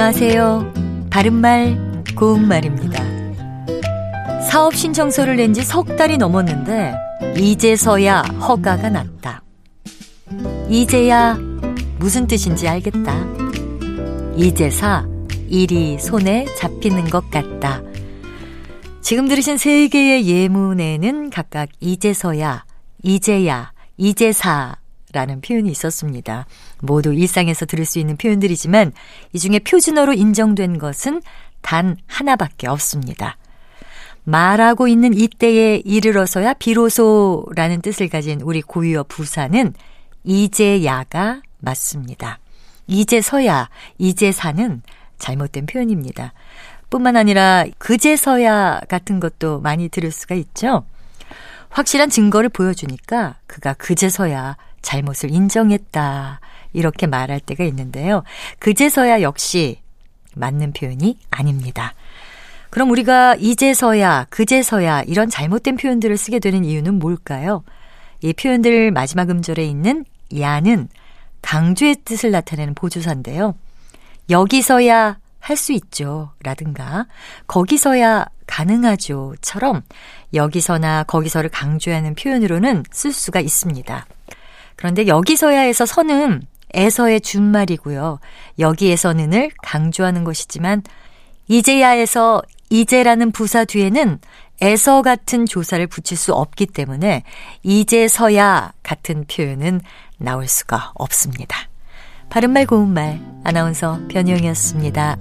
안녕하세요. 바른말, 고운말입니다. 사업 신청서를 낸 지 석 달이 넘었는데, 이제서야 허가가 났다. 이제야 무슨 뜻인지 알겠다. 이제사, 일이 손에 잡히는 것 같다. 지금 들으신 세 개의 예문에는 각각 이제서야, 이제야, 이제사 라는 표현이 있었습니다. 모두 일상에서 들을 수 있는 표현들이지만 이 중에 표준어로 인정된 것은 단 하나밖에 없습니다. 말하고 있는 이때에 이르러서야 비로소 라는 뜻을 가진 우리 고유어 부사는 이제야가 맞습니다. 이제서야, 이제사는 잘못된 표현입니다. 뿐만 아니라 그제서야 같은 것도 많이 들을 수가 있죠. 확실한 증거를 보여주니까 그가 그제서야 잘못을 인정했다. 이렇게 말할 때가 있는데요. 그제서야 역시 맞는 표현이 아닙니다. 그럼 우리가 이제서야, 그제서야 이런 잘못된 표현들을 쓰게 되는 이유는 뭘까요? 이 표현들 마지막 음절에 있는 야는 강조의 뜻을 나타내는 보조사인데요. 여기서야 할 수 있죠. 라든가, 거기서야 가능하죠. 처럼 여기서나 거기서를 강조하는 표현으로는 쓸 수가 있습니다. 그런데 여기서야에서 서는 에서의 준말이고요. 여기에서는을 강조하는 것이지만 이제야에서 이제라는 부사 뒤에는 에서 같은 조사를 붙일 수 없기 때문에 이제서야 같은 표현은 나올 수가 없습니다. 바른말 고운말 아나운서 변희영이었습니다.